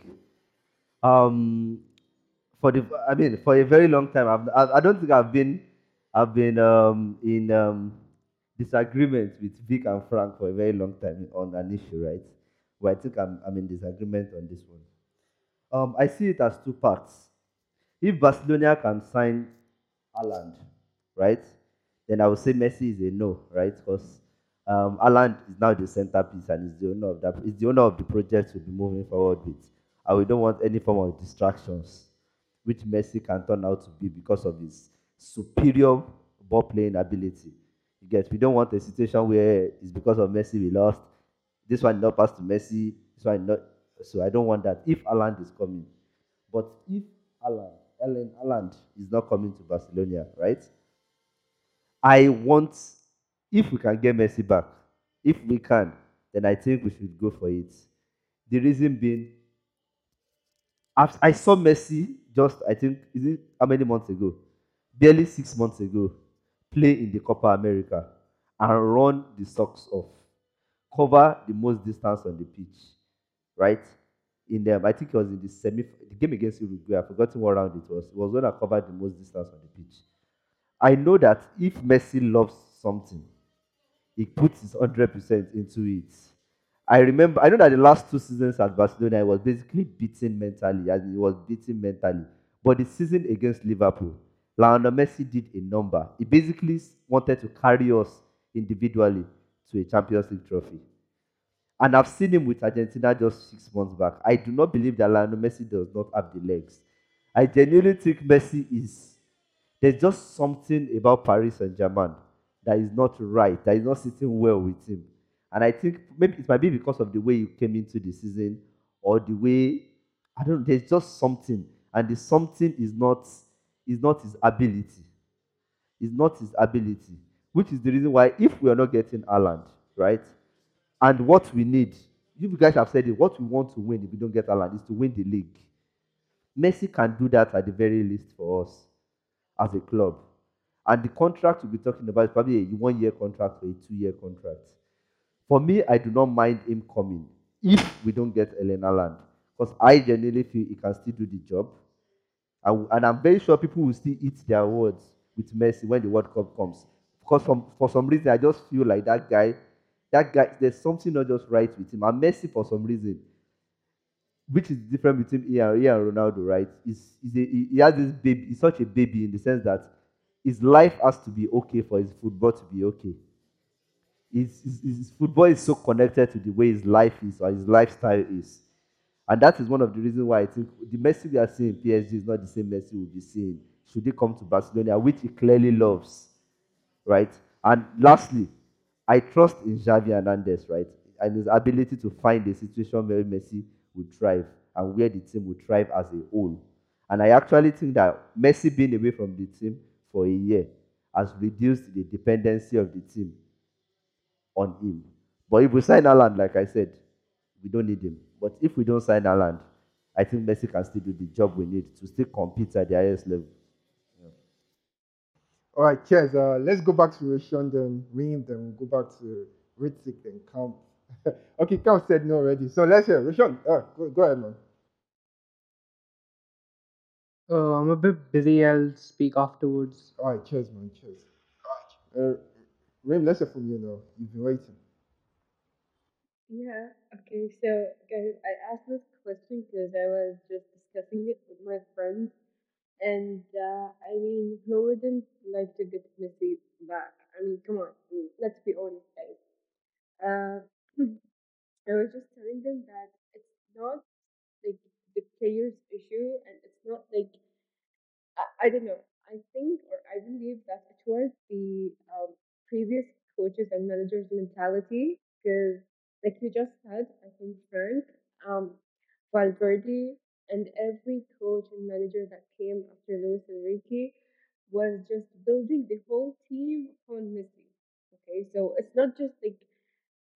Um, for the, I mean, for a very long time, I've, I, I don't think I've been, I've been um, in um, disagreement with Vic and Frank for a very long time on an issue, right? But I think I'm, I'm in disagreement on this one. Um, I see it as two parts. If Barcelona can sign Haaland, right, then I would say Messi is a no, right? Because um, is now the centerpiece and is the owner of that. Is the owner of the project we'll be moving forward with, and we don't want any form of distractions, which Messi can turn out to be because of his superior ball playing ability. You get? We don't want a situation where it's because of Messi we lost. This one not pass to Messi. This one not. So I don't want that. If Haaland is coming, but if Haaland, Erling Haaland is not coming to Barcelona, right? I want, if we can get Messi back, if we can, then I think we should go for it. The reason being, I saw Messi just, I think, is it how many months ago? Barely six months ago, play in the Copa America and run the socks off, cover the most distance on the pitch, right? In them, I think it was in the semi, the game against Uruguay. I've forgotten what round it was. It was when I covered the most distance on the pitch. I know that if Messi loves something, he puts his hundred percent into it. I remember, I know that the last two seasons at Barcelona, I was basically beaten mentally, as he was beaten mentally. But the season against Liverpool, Lionel Messi did a number. He basically wanted to carry us individually to a Champions League trophy. And I've seen him with Argentina just six months back. I do not believe that Lionel Messi does not have the legs. I genuinely think Messi is. There's just something about Paris Saint Germain that is not right, that is not sitting well with him. And I think maybe it might be because of the way he came into the season or the way I don't know, there's just something. And the something is not is not his ability. Is not his ability. Which is the reason why if we are not getting Haaland, right? And what we need, you guys have said it, what we want to win if we don't get Haaland is to win the league. Messi can do that at the very least for us as a club. And the contract we'll be talking about is probably a one year contract or a two year contract. For me, I do not mind him coming if we don't get Erling Haaland. Because I genuinely feel he can still do the job. And, and I'm very sure people will still eat their words with Messi when the World Cup comes. Because from, for some reason, I just feel like that guy, that guy, there's something not just right with him. And Messi, for some reason, which is different between he and, and Ronaldo, right? Is is a, he he has this baby. He's such a baby in the sense that his life has to be okay for his football to be okay. His, his, his football is so connected to the way his life is or his lifestyle is. And that is one of the reasons why I think the Messi we are seeing in PSG is not the same Messi we'll be seeing should he come to Barcelona, which he clearly loves, right? And lastly, I trust in Xavi Hernandez, right? And his ability to find a situation where Messi would thrive and where the team would thrive as a whole. And I actually think that Messi being away from the team for a year has reduced the dependency of the team on him. But if we sign Haaland, like I said, we don't need him. But if we don't sign Haaland, I think Messi can still do the job we need to still compete at the highest level.
All right, cheers. Uh, let's go back to Roshan, then Reem, then we'll go back to Hrittik, then Camp. okay, Camp said no already. So let's hear. Roshan, uh, go, go ahead, man.
Uh, I'm a bit busy. I'll speak afterwards.
All right, cheers, man. Cheers. Uh, Reem, let's hear from you now. You've been waiting.
Yeah, okay, so guys, I asked this question because I was just discussing it with my friends, and uh, I mean, who wouldn't like to get Messi back? I mean, come on, let's be honest, guys. Uh, I was just telling them that it's not like the player's issue, and it's not like I, I don't know. I think or I believe that it was the um, previous coaches and managers' mentality because, like you just said, I think Frank, um, Valverde, and every coach and manager that came after Luis Enrique was just building the whole team on Messi. Okay, so it's not just like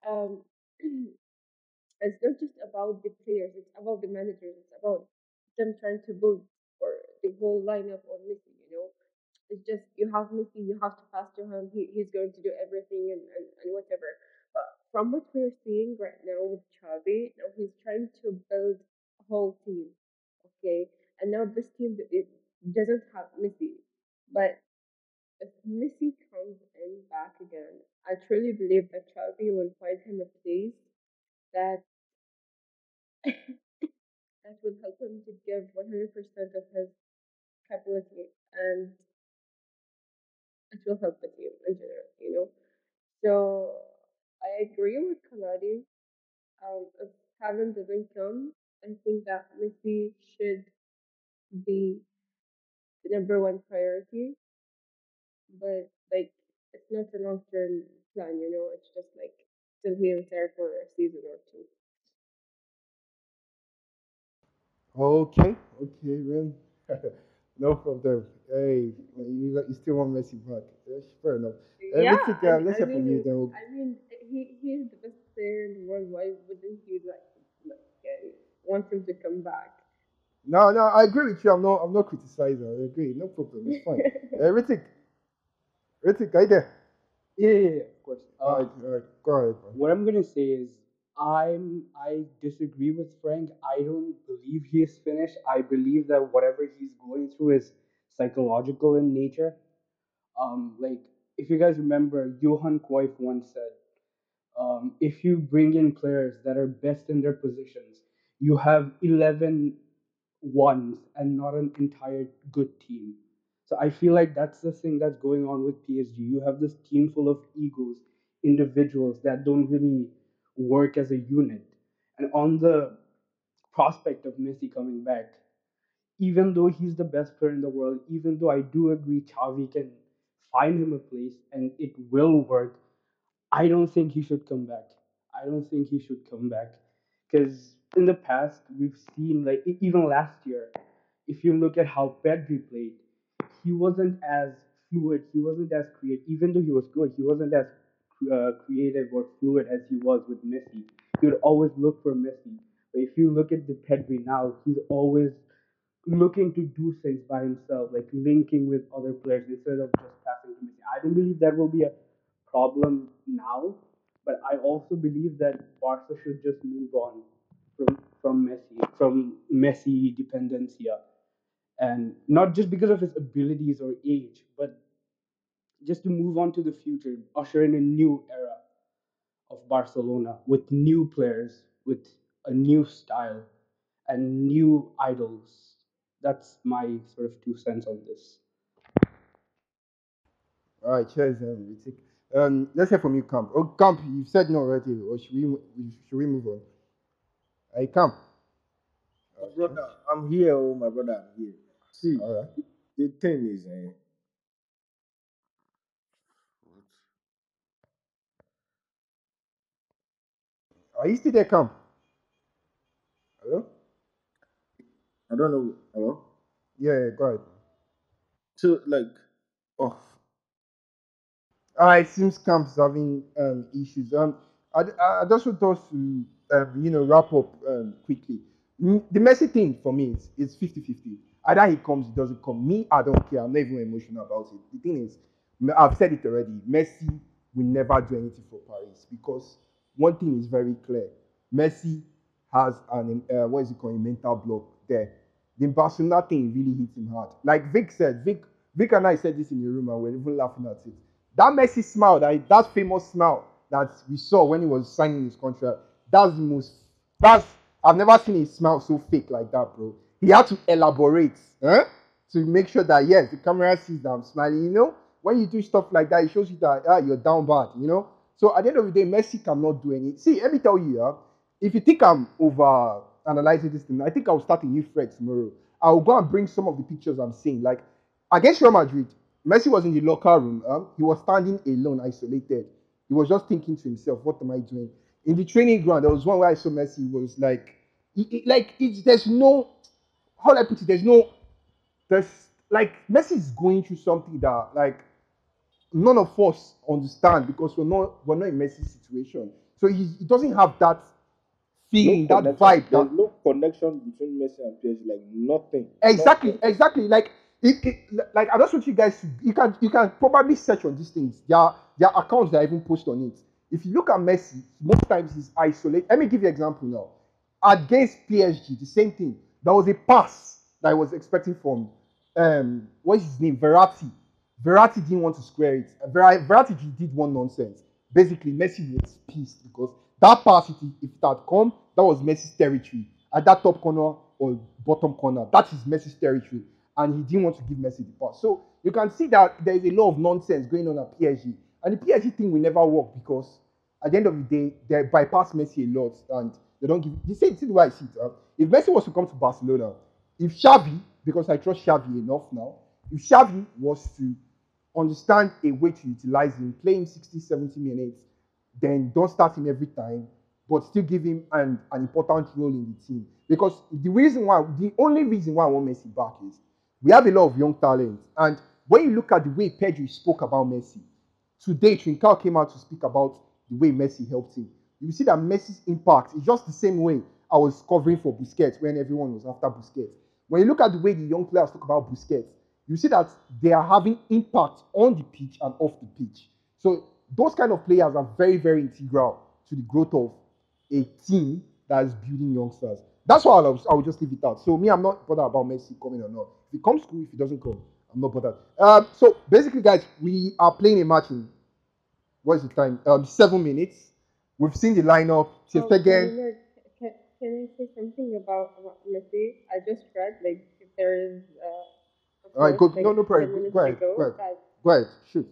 um, it's not just about the players, it's about the managers, it's about them trying to build or the whole lineup on Messi, you know. It's just you have Messi, you have to pass to him, he, he's going to do everything and, and, and whatever. But from what we're seeing right now with Xavi, now he's trying to build whole team, okay? And now this team it doesn't have Messi. But if Messi comes in back again, I truly believe that Xavi will find him a place that that will help him to give 100% of his capability and it will help the team in general, you know. So I agree with Kolade. Um, if Haaland doesn't come, I think that Messi should be the number one priority, but like it's not a long term plan, you know. It's just like till he retire for a season or two.
Okay, okay, man. no problem. Hey, you, you still want Messi back? Fair enough. Uh,
Yeah,
Hrittik,
I,
uh, let's hear from you. Then
I mean, he he's the best player in the world. Why wouldn't he like like uh, want him to come back?
no, no, I agree with you. I'm not, I'm not criticizing. I agree. No problem. It's fine. Uh, Hrittik, Hrittik, are you there?
Yeah, yeah, yeah, of course.
All
Uh,
right, all right. Go ahead, man.
what I'm gonna say is I'm I disagree with Frank. I don't believe he is finished. I believe that whatever he's going through is psychological in nature. Um, like if you guys remember, Johan Cruyff once said, um, if you bring in players that are best in their positions, you have 11 ones and not an entire good team. So I feel like that's the thing that's going on with PSG. You have this team full of egos, individuals that don't really work as a unit. And on the prospect of Messi coming back, even though he's the best player in the world, even though I do agree Xavi can find him a place and it will work, I don't think he should come back. I don't think he should come back because in the past we've seen like even last year, if you look at how Pedri played, he wasn't as fluid. He wasn't as creative. Even though he was good, he wasn't as uh, creative or fluid as he was with Messi. He would always look for Messi. But if you look at the Pedri now, he's always looking to do things by himself, like linking with other players instead of just passing to Messi. I don't believe that will be a problem now, but I also believe that Barca should just move on from from Messi, from Messi dependencia, and not just because of his abilities or age, but just to move on to the future, usher in a new era of Barcelona with new players, with a new style, and new idols. That's my sort of two cents on this.
All right, cheers, um. Um, let's hear from you, Camp. Oh, Camp, you've said no already, or should we should we move on? Hey, come.
My brother, I'm here, oh my brother, I'm here. See,
All right.
the thing is, eh,
Are you still there, Camp? Hello?
I don't know. Hello?
Yeah, yeah, go ahead.
So, like, oh,
Uh, it seems Camp's having um, issues. Um, I, I I just want us to, um, you know, wrap up um, quickly. The Messi thing for me is is 50-50. Either he comes, he doesn't come. Me, I don't care. I'm not even emotional about it. The thing is, I've said it already. Messi will never do anything for Paris because one thing is very clear. Messi has an uh, what is it called a mental block there. The Barcelona thing really hit him hard. Like Vic said, Vic, Vic and I said this in the room and we we're even laughing at it. That Messi smile, that, that famous smile that we saw when he was signing his contract, that's the most that's I've never seen a smile so fake like that, bro. He had to elaborate eh, to make sure that yes, the camera sees that I'm smiling. You know, when you do stuff like that, it shows you that ah, you're down bad. You know, so at the end of the day, Messi cannot do any. See, let me tell you, yeah, if you think I'm over analyzing this thing, I think I'll start a new thread tomorrow. I'll go and bring some of the pictures I'm seeing. Like against Real Madrid, Messi was in the locker room. Um, he was standing alone, isolated. He was just thinking to himself, "What am I doing?" In the training ground, there was one where I saw Messi was like, he- he- like it's, there's no, how do I put it? There's no, there's like Messi is going through something that like none of us understand because we're not we're not in Messi's situation. So he, he doesn't have that feeling,
no
that vibe,
There's
that
no connection between Messi and PSG, like nothing.
Exactly,
Nothing.
exactly. Like it, it, like I just want you guys to you can you can probably search on these things. There are there are accounts that even post on it. If you look at Messi, most times he's isolated. Let me give you an example now. Against PSG, the same thing. There was a pass that I was expecting from um what's his name? Verratti. Verratti didn't want to square it. Ver- Verratti did one nonsense. Basically, Messi was pissed because that pass, if it had come, that was Messi's territory. At that top corner or bottom corner, that is Messi's territory. And he didn't want to give Messi the pass. So you can see that there is a lot of nonsense going on at PSG. And the PSG thing will never work because at the end of the day, they bypass Messi a lot and they don't give. You see, see the way I see it. uh, if Messi was to come to Barcelona, if Xavi, because I trust Xavi enough now, if Xavi was to understand a way to utilize him, play him 60, 70 minutes, then don't start him every time, but still give him an, an important role in the team. Because the reason why, the only reason why I want Messi back is we have a lot of young talent. And when you look at the way Pedri spoke about Messi, today Trincao came out to speak about the way Messi helped him. You see that Messi's impact is just the same way I was covering for Busquets when everyone was after Busquets. When you look at the way the young players talk about Busquets, you see that they are having impact on the pitch and off the pitch. So those kind of players are very, very integral to the growth of a team that is building youngsters. That's why I'll, I'll just leave it out. So me, I'm not bothered about Messi coming or not. If he comes, cool. If he doesn't come, I'm not bothered. Um, so basically, guys, we are playing a match in what is the time? Um, seven minutes. We've seen the lineup. Ter
Oh. Leonard, can, can I say something about, Messi? I just read like there is uh,
All right, go.
like
No, no problem. Go ahead.
ago
Go ahead. Go ahead. Shoot.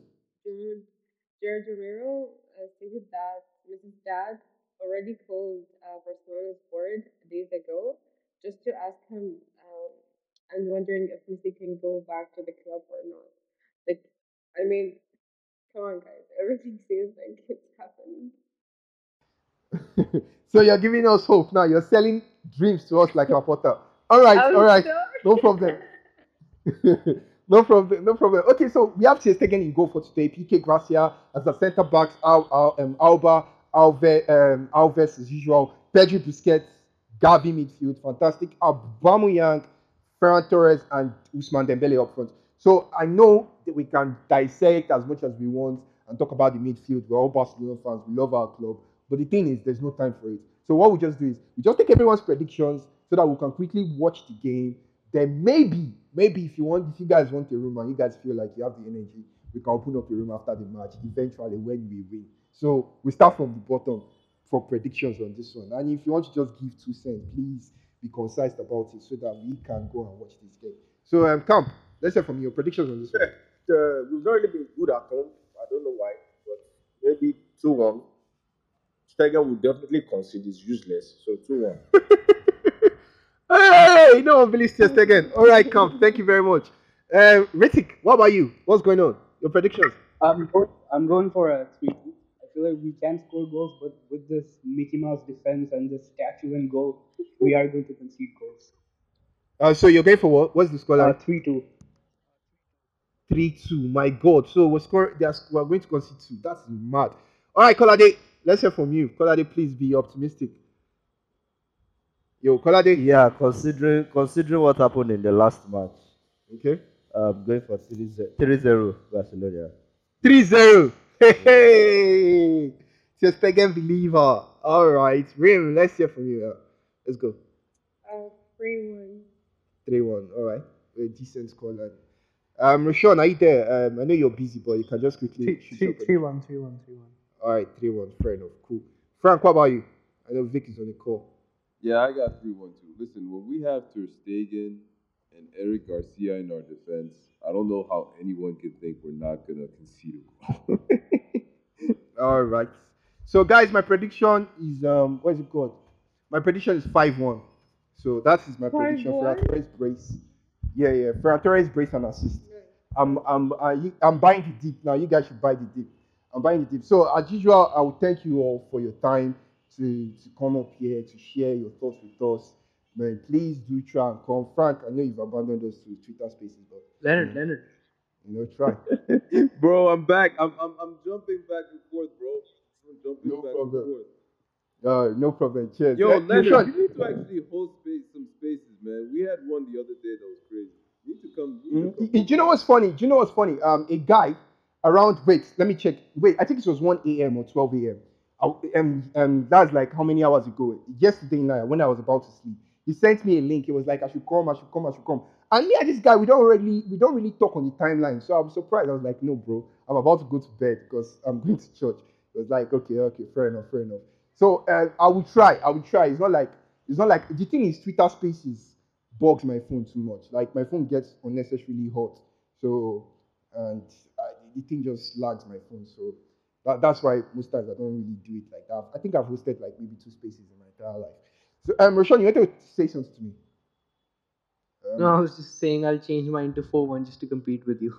Gerard, Romero uh, stated that Mrs. Dad already called uh, Barcelona's board days ago just to ask him and wondering if Messi can go back to the club or not. Like, I mean, come on, guys. Everything seems like it's happening.
so you're giving us hope now. You're selling dreams to us like a Potter. All right.
I'm
all right.
sorry.
No problem. no problem. No problem. Okay, so we have Ter Stegen in goal for today. Piqué Garcia as the centre backs. Al, Al, um, Alba, Alve, um, Alves as usual. Pedri Busquets, Gavi midfield, fantastic. Aubameyang, Ferran Torres and Ousmane Dembele up front. So I know that we can dissect as much as we want and talk about the midfield. We're all Barcelona fans. We love our club. But the thing is, there's no time for it. So what we just do is we just take everyone's predictions so that we can quickly watch the game. Then maybe, maybe if you want, if you guys want a room and you guys feel like you have the energy, we can open up a room after the match. Eventually, when we win. So we start from the bottom for predictions on this one. And if you want to just give two cents, please be concise about it so that we can go and watch this game. So um, Camp, let's hear from your predictions on this one.
Uh, we've not really been good at home. I don't know why, but maybe 2 1. Stegen will definitely concede. It's useless. So 2 1.
Hey, no one believes just again. All right, Camp, thank you very much. Uh, Hrittik, what about you? What's going on? Your predictions?
I'm going, I'm going for a 3 2. I feel like we can score goals, but with this Mickey Mouse defense and this statue and goal, we are going to concede goals.
Uh, so you're going for what? What's the score?
Uh, 3 2.
three two. My God! So we're score. They are, we're going to concede two. That's mad. All right, Kolade, let's hear from you. Kolade, please be optimistic. Yo, Kolade.
Yeah, considering considering what happened in the last match,
Okay.
I'm going for 3-0 Barcelona.
3-0. Hey, hey. Just again believer. All right. Reem, let's hear from you. Let's go.
Uh, three one.
3-1. All right. A decent score line. Um, Roshan, are you there? Um, I know you're busy, but you can just quickly
Three,
shoot
three,
your
three, one, three, one, three, one.
All right, 3-1. Fair enough. Cool. Frank, what about you? I know Vic is on the call.
Yeah, I got 3 1 2. Listen, when we have Ter Stegen and Eric Garcia in our defense, I don't know how anyone can think we're not going to concede a goal.
All right. So, guys, my prediction is um, what is it called? My prediction is five one. So that is my prediction.
5-1?
Ferran Torres brace. Yeah, yeah. Ferran Torres brace and assist. I'm I'm uh, you, I'm buying the deep now. You guys should buy the deep. I'm buying the deep. So as usual, I will thank you all for your time to to come up here to share your thoughts with us. Man, please do try and come. Frank, I know you've abandoned us to Twitter Spaces, but
Leonard, Leonard.
You know, try.
bro, I'm back. I'm, I'm, I'm jumping back and forth, bro. I'm jumping
No
back
problem.
and forth.
Uh, no problem. Cheers.
Yo, Leonard, you need to actually hold space, some spaces, man. We had one the other day that was crazy. You need to come. You need to come
Do you know what's funny? Do you know what's funny? Um, a guy around wait, let me check. Wait, I think it was one a.m. or twelve a.m. I- Um, um, that's like how many hours ago? Yesterday night when I was about to sleep, he sent me a link. It was like I should come, I should come, I should come. And me and this guy, we don't really, we don't really talk on the timeline. So I was surprised. I was like, no, bro, I'm about to go to bed because I'm going to church. It was like, okay, okay, fair enough, fair enough. So uh, I will try. I will try. It's not like it's not like the thing is Twitter Spaces bugs my phone too much. Like my phone gets unnecessarily hot. So and I, the thing just lags my phone. So that, that's why most times I don't really do it like that. I think I've hosted like maybe two spaces in my entire life. So um, Roshan, you want to say something to me? Um,
No, I was just saying I'll change mine to 4 1 just to compete with you.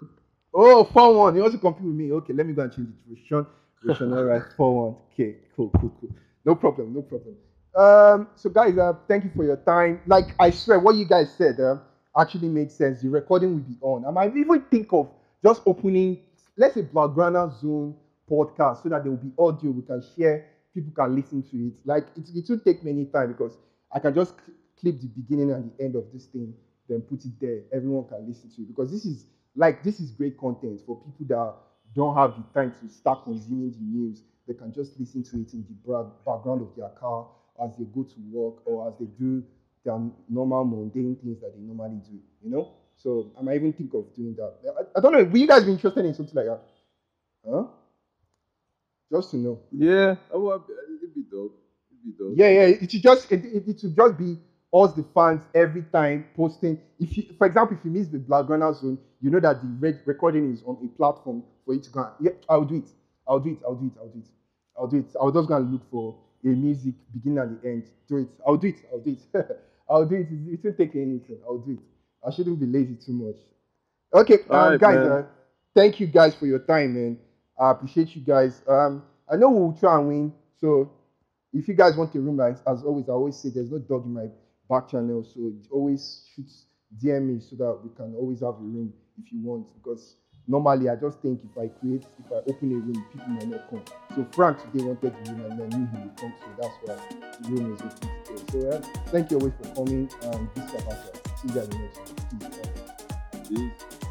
Oh, 4 1. You want to compete with me? Okay, let me go and change it to. Roshan, all right, 4 1. Okay, cool, cool, cool. No problem, no problem. Um, so, guys, uh, thank you for your time. Like, I swear, what you guys said uh, actually made sense. The recording will be on. I might even think of just opening, let's say, Blaugrana Zone podcast so that there will be audio we can share. People can listen to it. Like, it, it won't take many time because I can just cl- clip the beginning and the end of this thing, then put it there. Everyone can listen to it because this is like this is great content for people that don't have the time to start consuming the news. They can just listen to it in the background of their car as they go to work or as they do their normal mundane things that they normally do. You know. So I might even think of doing that. I, I don't know. Will you guys be interested in something like that? Huh? Just to know.
Yeah, oh, it'd be dope. It'd be dope.
Yeah, yeah. It should just it, it, it should just be us the fans every time posting. If you, for example, if you miss the Blaugrana zone, you know that the re- recording is on a platform for you to go. Yeah, I'll do it. I'll do it. I'll do it. I'll do it. I'll do it. I'll just go and look for a music beginning and the end. Do it. I'll do it. I'll do it. I'll do it. It won't take anything. I'll do it. I shouldn't be lazy too much. Okay, um,
right,
guys. Uh, thank you guys for your time, man. I appreciate you guys. Um, I know we'll try and win. So if you guys want a room, like as always, I always say there's no dog in my back channel. So always shoot DM me so that we can always have a room if you want. Because normally I just think if I create, if I open a room, people might not come. So Frank today wanted the room and then knew he would come. So that's why the room is open today. So yeah, thank you always for coming. and this is. See you guys next time.
Peace.